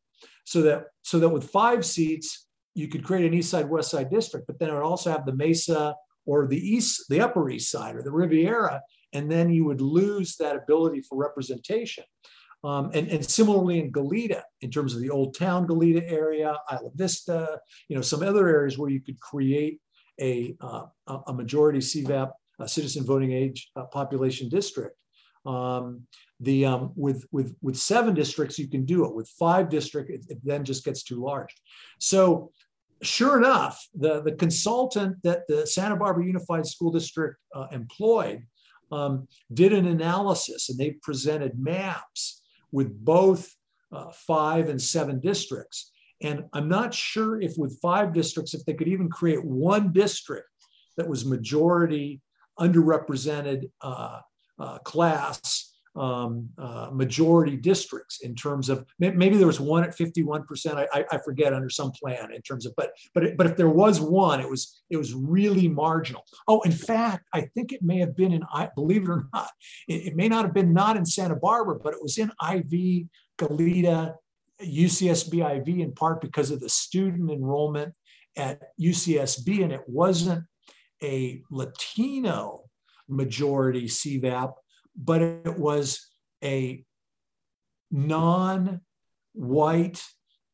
S2: So that so that with five seats, you could create an east side west side district, but then it would also have the Mesa or the east, the upper east side or the Riviera, and then you would lose that ability for representation. Um, and, and similarly in Goleta, in terms of the old town Goleta area, Isla Vista, you know, some other areas where you could create a, uh, a majority CVAP, a citizen voting age uh, population district. Um, the um, with with with seven districts you can do it. With five districts, it, it then just gets too large. So sure enough, the, the consultant that the Santa Barbara Unified School District uh, employed um, did an analysis and they presented maps with both uh, five and seven districts. And I'm not sure if with five districts, if they could even create one district that was majority underrepresented uh, uh, class um, uh, majority districts in terms of maybe there was one at 51 percent I, I, forget under some plan in terms of but but but if there was one it was it was really marginal. Oh in fact i think it may have been in i believe it or not it, it may not have been not in santa barbara but it was in iv goleta ucsb iv in part because of the student enrollment at ucsb and it wasn't a latino majority cvap but it was a non white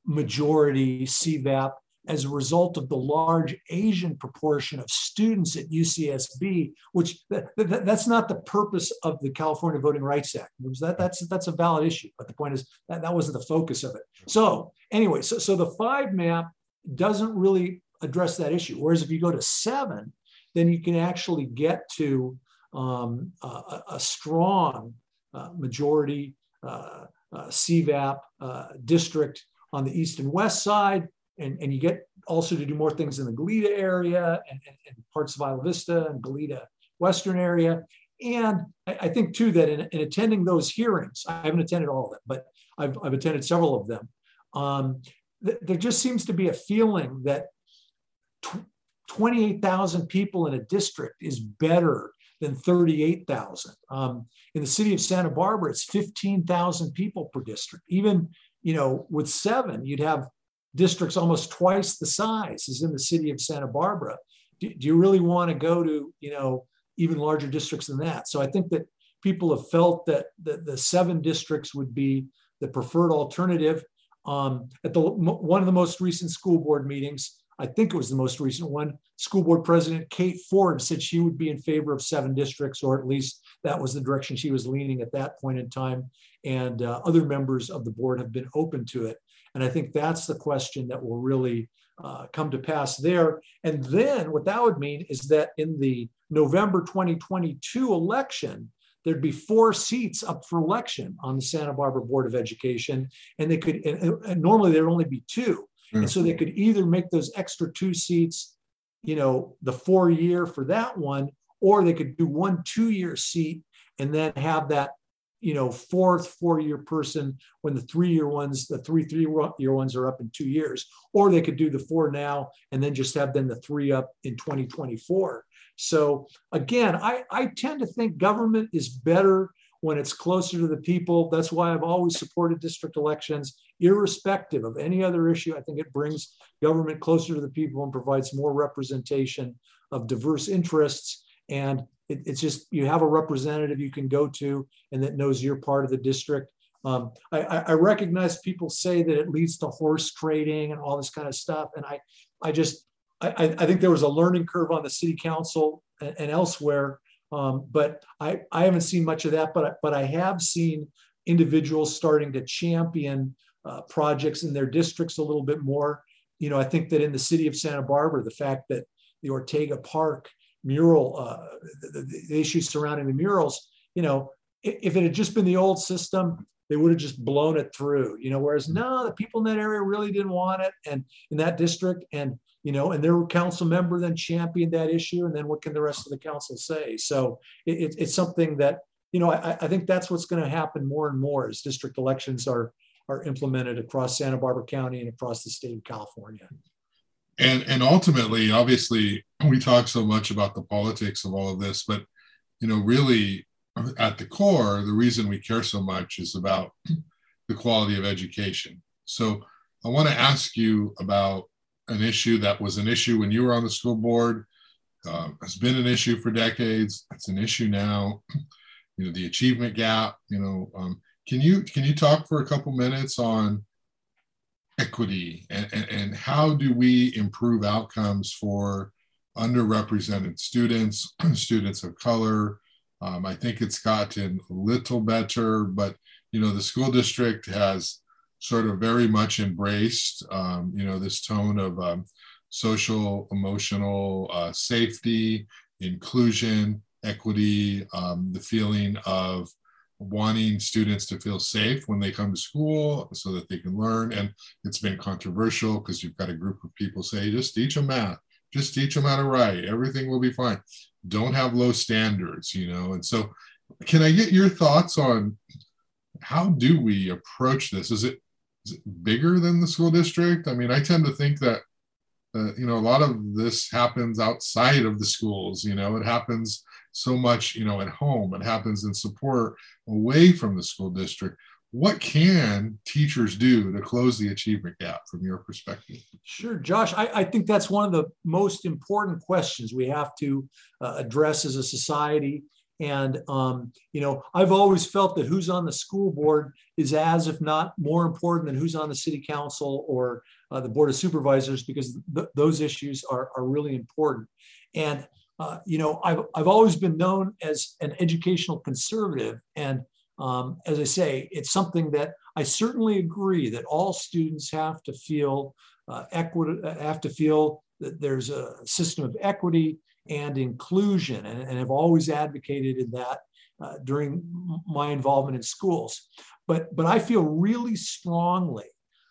S2: majority CVAP as a result of the large Asian proportion of students at UCSB, which that's not the purpose of the California Voting Rights Act. That, that's, that's a valid issue, but the point is that, that wasn't the focus of it. So anyway, so, so the five map doesn't really address that issue. Whereas if you go to seven, then you can actually get to um, a, a, strong uh, majority uh, uh CVAP uh, district on the east and west side. And, and you get also to do more things in the Goleta area and, and, and parts of Isla Vista and Goleta Western area. And I, I think too that in, in, attending those hearings, I haven't attended all of them, but I've, I've attended several of them. Um, th- there just seems to be a feeling that 28,000 people in a district is better than 38,000. Um, in the city of Santa Barbara, it's 15,000 people per district. Even, you know, with seven, you'd have districts almost twice the size as in the city of Santa Barbara. Do, do you really want to go to, you know, even larger districts than that? So I think that people have felt that the, the seven districts would be the preferred alternative. Um, at the one of the most recent school board meetings, I think it was the most recent one, school board president Kate Ford said she would be in favor of seven districts, or at least that was the direction she was leaning at that point in time. And uh, other members of the board have been open to it. And I think that's the question that will really uh, come to pass there. And then what that would mean is that in the November 2022 election, there'd be four seats up for election on the Santa Barbara Board of Education. And they could, and, and normally there'd only be two. Mm. And so they could either make those extra two seats, you know, the four year for that one, or they could do one two year seat and then have that you know, fourth four-year person when the three-year ones, the three three-year ones are up in two years, or they could do the four now and then just have then the three up in 2024. So again, I, I tend to think government is better when it's closer to the people. That's why I've always supported district elections, irrespective of any other issue. I think it brings government closer to the people and provides more representation of diverse interests. And it, it's just you have a representative you can go to and that knows you're part of the district. Um, I, I, recognize people say that it leads to horse trading and all this kind of stuff, and I, I just, I, I think there was a learning curve on the city council and, and elsewhere, um, but I, I haven't seen much of that. But but I have seen individuals starting to champion uh, projects in their districts a little bit more. You know, I think that in the city of Santa Barbara, the fact that the Ortega Park mural, uh, the, the, issues surrounding the murals, you know, if it had just been the old system, they would have just blown it through, you know, whereas no, the people in that area really didn't want it. And in that district and, you know, and their council member then championed that issue. And then what can the rest of the council say? So it, it's something that, you know, I, I think that's what's going to happen more and more as district elections are, are implemented across Santa Barbara County and across the state of California.
S1: And and ultimately obviously we talk so much about the politics of all of this but you know really at the core the reason we care so much is about the quality of education. So i want to ask you about an issue that was an issue when you were on the school board uh, has been an issue for decades. It's an issue now. You know the achievement gap you know um, can you can you talk for a couple minutes on equity and, and, and how do we improve outcomes for underrepresented students, students of color. Um, I think it's gotten a little better, but you know the school district has sort of very much embraced um, you know this tone of um, social, emotional uh, safety, inclusion, equity, um, the feeling of wanting students to feel safe when they come to school so that they can learn. And it's been controversial because you've got a group of people say, just teach them math, just teach them how to write, everything will be fine. Don't have low standards, you know. And so, can I get your thoughts on how do we approach this? Is it, is it bigger than the school district? I mean, I tend to think that. Uh, you know, a lot of this happens outside of the schools. You know, it happens so much, you know, at home. It happens in support away from the school district. What can teachers do to close the achievement gap from your perspective?
S2: Sure, Josh. I, I think that's one of the most important questions we have to uh, address as a society. And, um, you know, I've always felt that who's on the school board is as, if not more important than who's on the city council or uh, the board of supervisors, because th- those issues are, are really important. And uh, you know, I've, I've always been known as an educational conservative. And um, as I say, it's something that I certainly agree that all students have to feel uh, have to feel that there's a system of equity and inclusion, and, and have always advocated in that uh, during my involvement in schools. But, but I feel really strongly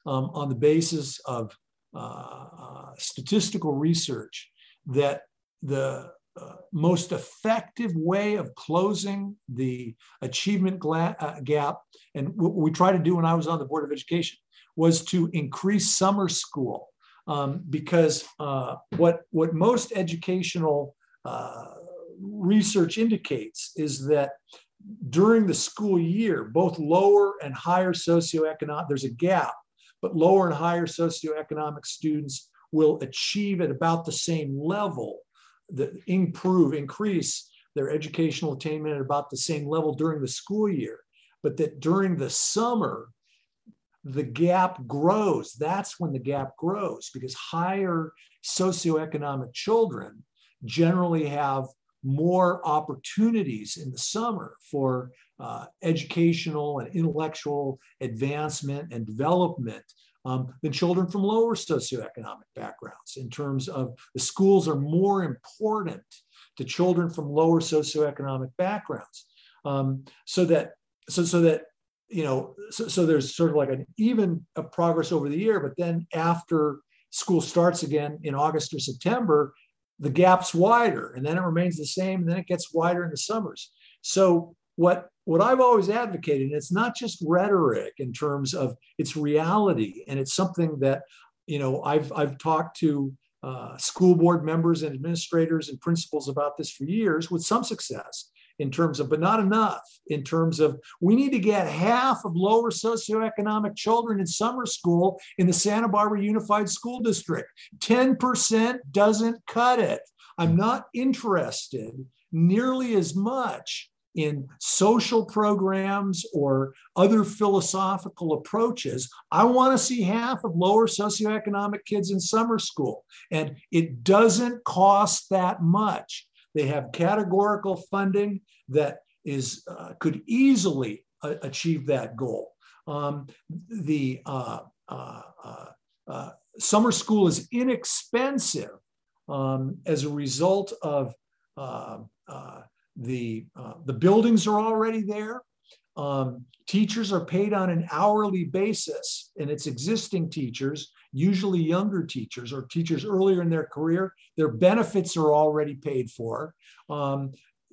S2: um, on the basis of uh, uh statistical research that the uh, most effective way of closing the achievement uh, gap, and what we tried to do when I was on the Board of Education, was to increase summer school. Um, because uh, what, what most educational uh, research indicates is that during the school year, both lower and higher socioeconomic, there's a gap, but lower and higher socioeconomic students will achieve at about the same level that improve, increase their educational attainment at about the same level during the school year, but that during the summer, the gap grows. That's when the gap grows because higher socioeconomic children generally have more opportunities in the summer for uh, educational and intellectual advancement and development um, than children from lower socioeconomic backgrounds in terms of the schools are more important to children from lower socioeconomic backgrounds. Um, so that so so that you know so, so there's sort of like an even a progress over the year, but then after school starts again in August or September, the gap's wider and then it remains the same and then it gets wider in the summers. So what what I've always advocated, and it's not just rhetoric in terms of its reality, and it's something that you know I've I've talked to uh, school board members and administrators and principals about this for years with some success in terms of, but not enough in terms of we need to get half of lower socioeconomic children in summer school in the Santa Barbara Unified School District. 10% doesn't cut it. I'm not interested nearly as much in social programs or other philosophical approaches. I want to see half of lower socioeconomic kids in summer school. And it doesn't cost that much. They have categorical funding that is uh, could easily uh, achieve that goal. Um, the uh, uh, uh, summer school is inexpensive um, as a result of the the buildings are already there. Um, teachers are paid on an hourly basis, and it's existing teachers, usually younger teachers or teachers earlier in their career. Their benefits are already paid for. Um,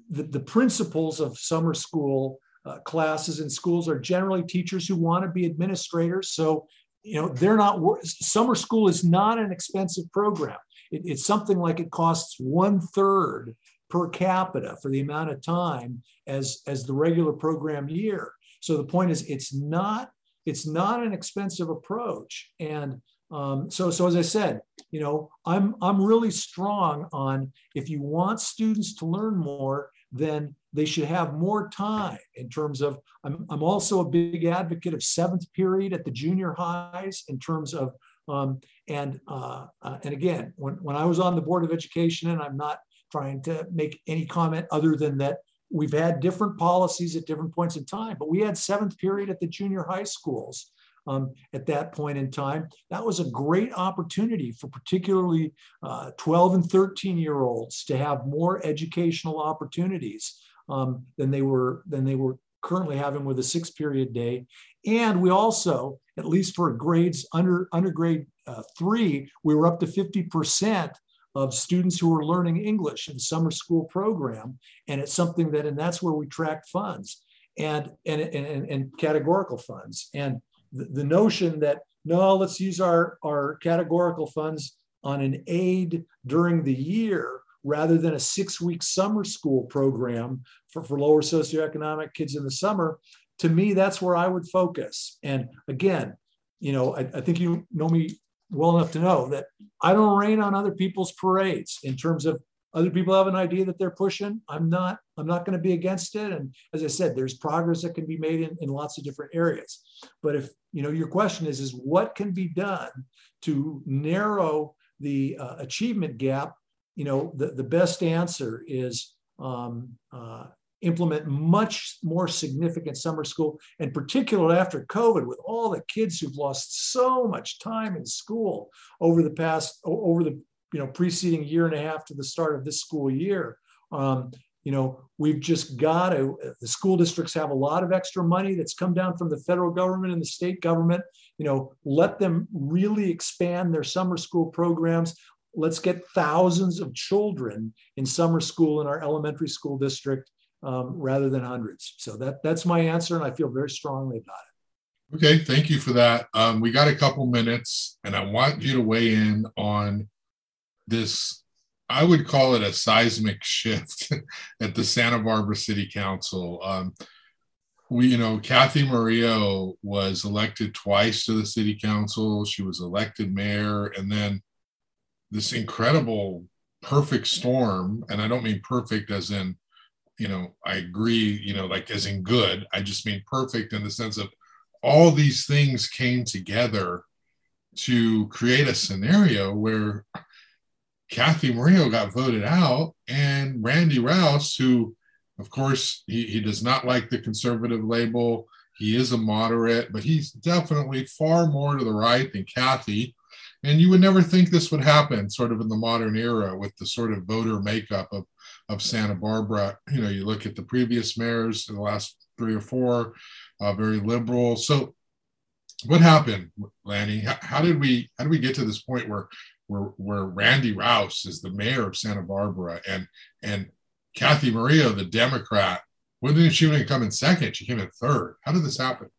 S2: the, the principals of summer school uh, classes in schools are generally teachers who want to be administrators. So, you know, they're not, summer school is not an expensive program. It, it's something like it costs one third per capita for the amount of time as, as the regular program year. So the point is it's not, it's not an expensive approach. And um, so, so as I said, you know, I'm, I'm really strong on if you want students to learn more, then they should have more time in terms of, I'm, I'm also a big advocate of seventh period at the junior highs in terms of, um, and, uh, uh, and again, when, when I was on the Board of Education, and I'm not trying to make any comment other than that we've had different policies at different points in time, but we had seventh period at the junior high schools um, at that point in time. That was a great opportunity for particularly uh, 12 and 13 year olds to have more educational opportunities um, than they were than they were currently having with a six period day. And we also, at least for grades under undergrade uh, three, we were up to 50 percent of students who are learning English in summer school program. And it's something that, and that's where we track funds and, and, and, and categorical funds. And the, the notion that, no, let's use our, our categorical funds on an aid during the year rather than a six week summer school program for, for lower socioeconomic kids in the summer. To me, that's where I would focus. And again, you know, I, I think you know me well enough to know that I don't rain on other people's parades in terms of other people have an idea that they're pushing. I'm not, I'm not going to be against it. And as I said, there's progress that can be made in, in lots of different areas. But if, you know, your question is, is what can be done to narrow the uh, achievement gap? You know, the, the best answer is um, uh, implement much more significant summer school, and particularly after COVID, with all the kids who've lost so much time in school over the past, over the you know preceding year and a half to the start of this school year. Um, you know, we've just got to, the school districts have a lot of extra money that's come down from the federal government and the state government. You know, let them really expand their summer school programs. Let's get thousands of children in summer school in our elementary school district um, rather than hundreds. So that that's my answer, and I feel very strongly about it.
S1: Okay, thank you for that. Um, we got a couple minutes, and I want you to weigh in on this. I would call it a seismic shift at the Santa Barbara City Council. Um, we, you know, Cathy Murillo was elected twice to the city council. She was elected mayor, and then this incredible perfect storm. And I don't mean perfect as in you know, I agree, you know, like as in good. I just mean perfect in the sense of all these things came together to create a scenario where Cathy Murillo got voted out and Randy Rowse, who, of course, he, he does not like the conservative label. He is a moderate, but he's definitely far more to the right than Cathy. And you would never think this would happen sort of in the modern era with the sort of voter makeup of of Santa Barbara. You know, you look at the previous mayors in the last three or four, uh, very liberal. So, what happened, Lanny? How, how, did we how did we get to this point where where where Randy Rowse is the mayor of Santa Barbara and and Cathy Murillo, the Democrat, Well, didn't she even come in second? She came in third. How did this happen?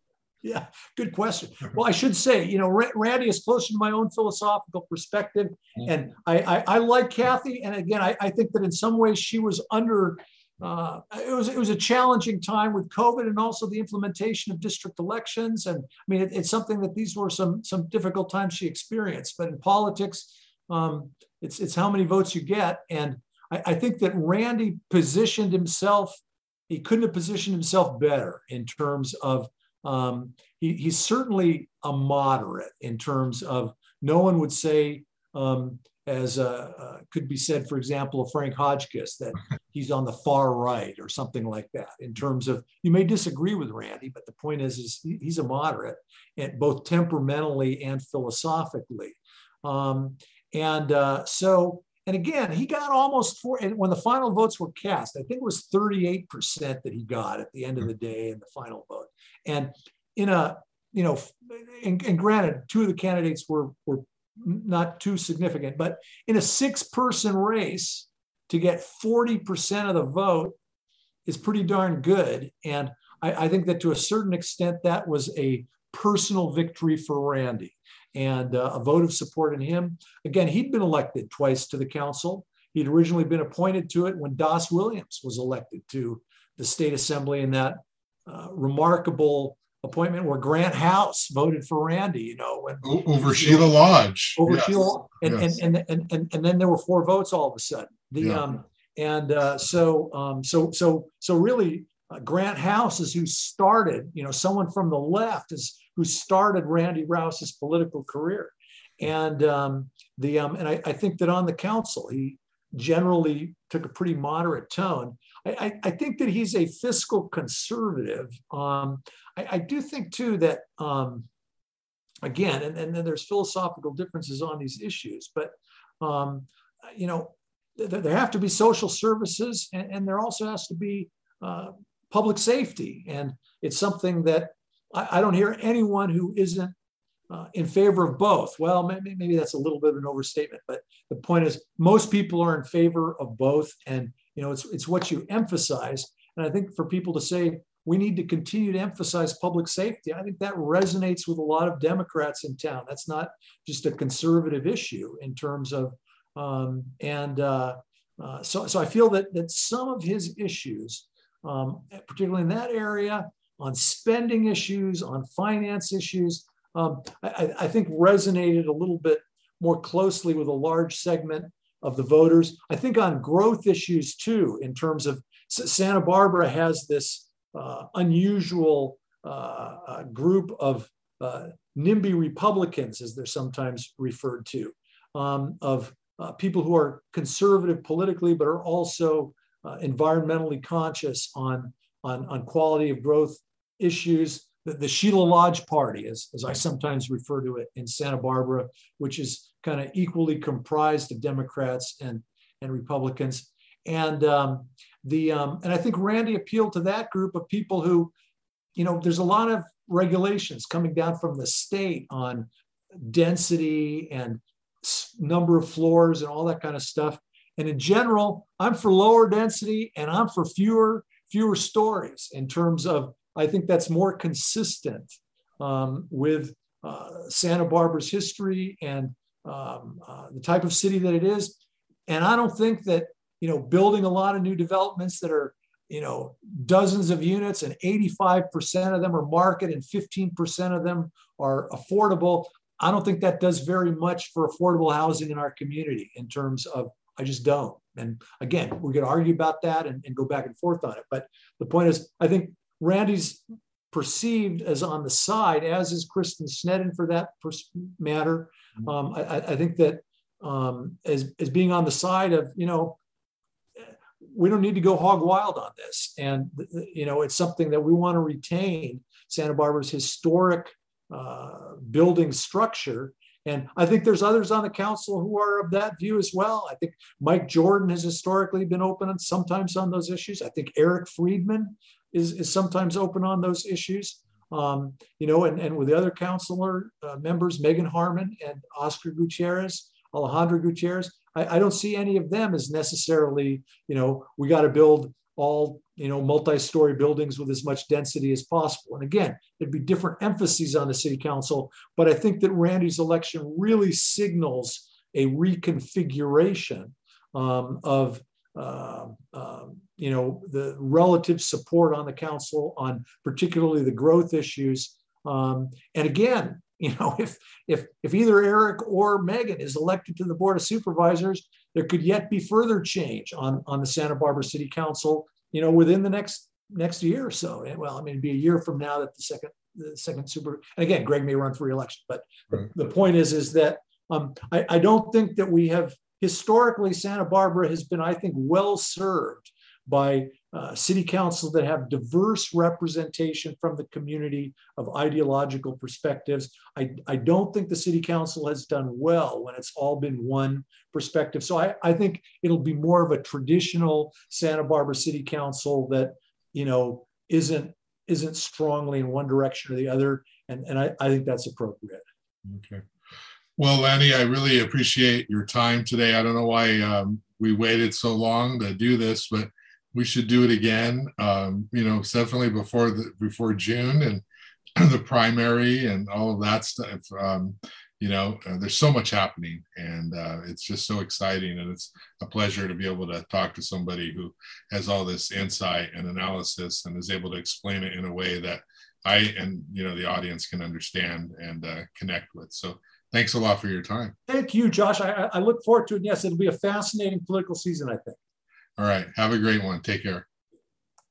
S2: Yeah, good question. Well, I should say, you know, Randy is closer to my own philosophical perspective, and I, I, I like Cathy. And again, I, I think that in some ways she was under. Uh, it was it was a challenging time with COVID and also the implementation of district elections. And I mean, it, it's something that these were some some difficult times she experienced. But in politics, um, it's it's how many votes you get. And I, I think that Randy positioned himself. He couldn't have positioned himself better in terms of um, he, he's certainly a moderate in terms of no one would say, um, as uh, uh, could be said, for example, of Frank Hotchkiss, that he's on the far right or something like that. In terms of, you may disagree with Randy, but the point is, is he's a moderate, and both temperamentally and philosophically. Um, and uh, so, and again, he got almost four. And when the final votes were cast, I think it was 38% that he got at the end of the day in the final vote. And in a, you know, and, and granted, two of the candidates were, were not too significant, but in a six person race, to get 40% of the vote is pretty darn good. And I, I, think that to a certain extent, that was a personal victory for Randy and uh, a vote of support in him. Again, he'd been elected twice to the council. He'd originally been appointed to it when Das Williams was elected to the state assembly in that uh, remarkable appointment where Grant House voted for Randy, you know, when
S1: over Sheila Lodge.
S2: Over yes. Sheila and, yes. and, and, and, and, and then there were four votes all of a sudden. The yeah. um and uh, so um so so so really uh, Grant House is who started, you know, someone from the left is who started Randy Rowse's political career. And um, the um, and I, I think that on the council, he generally took a pretty moderate tone. I, I, think that he's a fiscal conservative. Um, I, I, do think too that um, again, and, and then there's philosophical differences on these issues, but um, you know, th- there have to be social services, and, and there also has to be uh, public safety, and it's something that I, I don't hear anyone who isn't uh, in favor of both. Well, maybe, maybe that's a little bit of an overstatement, but the point is most people are in favor of both, and you know it's it's what you emphasize. And I think for people to say we need to continue to emphasize public safety, I think that resonates with a lot of Democrats in town. That's not just a conservative issue in terms of um, and uh, uh, so so I feel that that some of his issues, um, particularly in that area, on spending issues, on finance issues, um, I, I, think resonated a little bit more closely with a large segment of the voters. I think on growth issues too, in terms of Santa Barbara has this uh, unusual uh, uh, group of uh, NIMBY Republicans, as they're sometimes referred to, um, of uh, people who are conservative politically, but are also uh, environmentally conscious on, on, on quality of growth issues the, the Sheila Lodge Party, as, as I sometimes refer to it in Santa Barbara, which is kind of equally comprised of Democrats and, and Republicans. And um, the um, and I think Randy appealed to that group of people who, you know, there's a lot of regulations coming down from the state on density and number of floors and all that kind of stuff. And in general, I'm for lower density and I'm for fewer fewer stories in terms of I think that's more consistent um, with uh, Santa Barbara's history and um, uh, the type of city that it is. And I don't think that, you know, building a lot of new developments that are, you know, dozens of units and 85% of them are market and 15% of them are affordable. I don't think that does very much for affordable housing in our community in terms of, I just don't. And again, going to argue about that and, and go back and forth on it. But the point is, I think Randy's perceived as on the side, as is Kristen Sneddon for that matter. Mm-hmm. Um, I, I, think that um, as, as being on the side of, you know, we don't need to go hog wild on this. And, you know, it's something that we want to retain Santa Barbara's historic uh, building structure. And I think there's others on the council who are of that view as well. I think Mike Jordan has historically been open and sometimes on those issues. I think Eric Friedman is, is sometimes open on those issues. Um, you know, and, and with the other counselor uh, members, Meagan Harmon and Oscar Gutierrez, Alejandra Gutierrez, I, I don't see any of them as necessarily, you know, we got to build all you know, multi-story buildings with as much density as possible. And again, there'd be different emphases on the city council, but I think that Randy's election really signals a reconfiguration um, of uh, you know the relative support on the council on particularly the growth issues. Um, and again, you know, if if if either Eric or Meagan is elected to the board of supervisors, there could yet be further change on on the Santa Barbara City Council. You know, within the next next year or so. Well, I mean, it'd be a year from now that the second the second super. And again, Gregg may run for reelection, but right. the, the point is is that um, I, I don't think that we have historically Santa Barbara has been, I think, well served by uh, city councils that have diverse representation from the community of ideological perspectives. I, I don't think the city council has done well when it's all been one perspective. So I, I think it'll be more of a traditional Santa Barbara City Council that, you know, isn't isn't strongly in one direction or the other. And, and I, I think that's appropriate.
S1: Okay. Well, Lanny, I really appreciate your time today. I don't know why um, we waited so long to do this, but we should do it again. Um, you know, definitely before the before June and the primary and all of that stuff. Um, you know, uh, there's so much happening, and uh, it's just so exciting, and it's a pleasure to be able to talk to somebody who has all this insight and analysis and is able to explain it in a way that I and you know the audience can understand and uh, connect with. So thanks a lot for your time.
S2: Thank you, Josh. I, I look forward to it. Yes, it'll be a fascinating political season, I think.
S1: All right. Have a great one. Take care.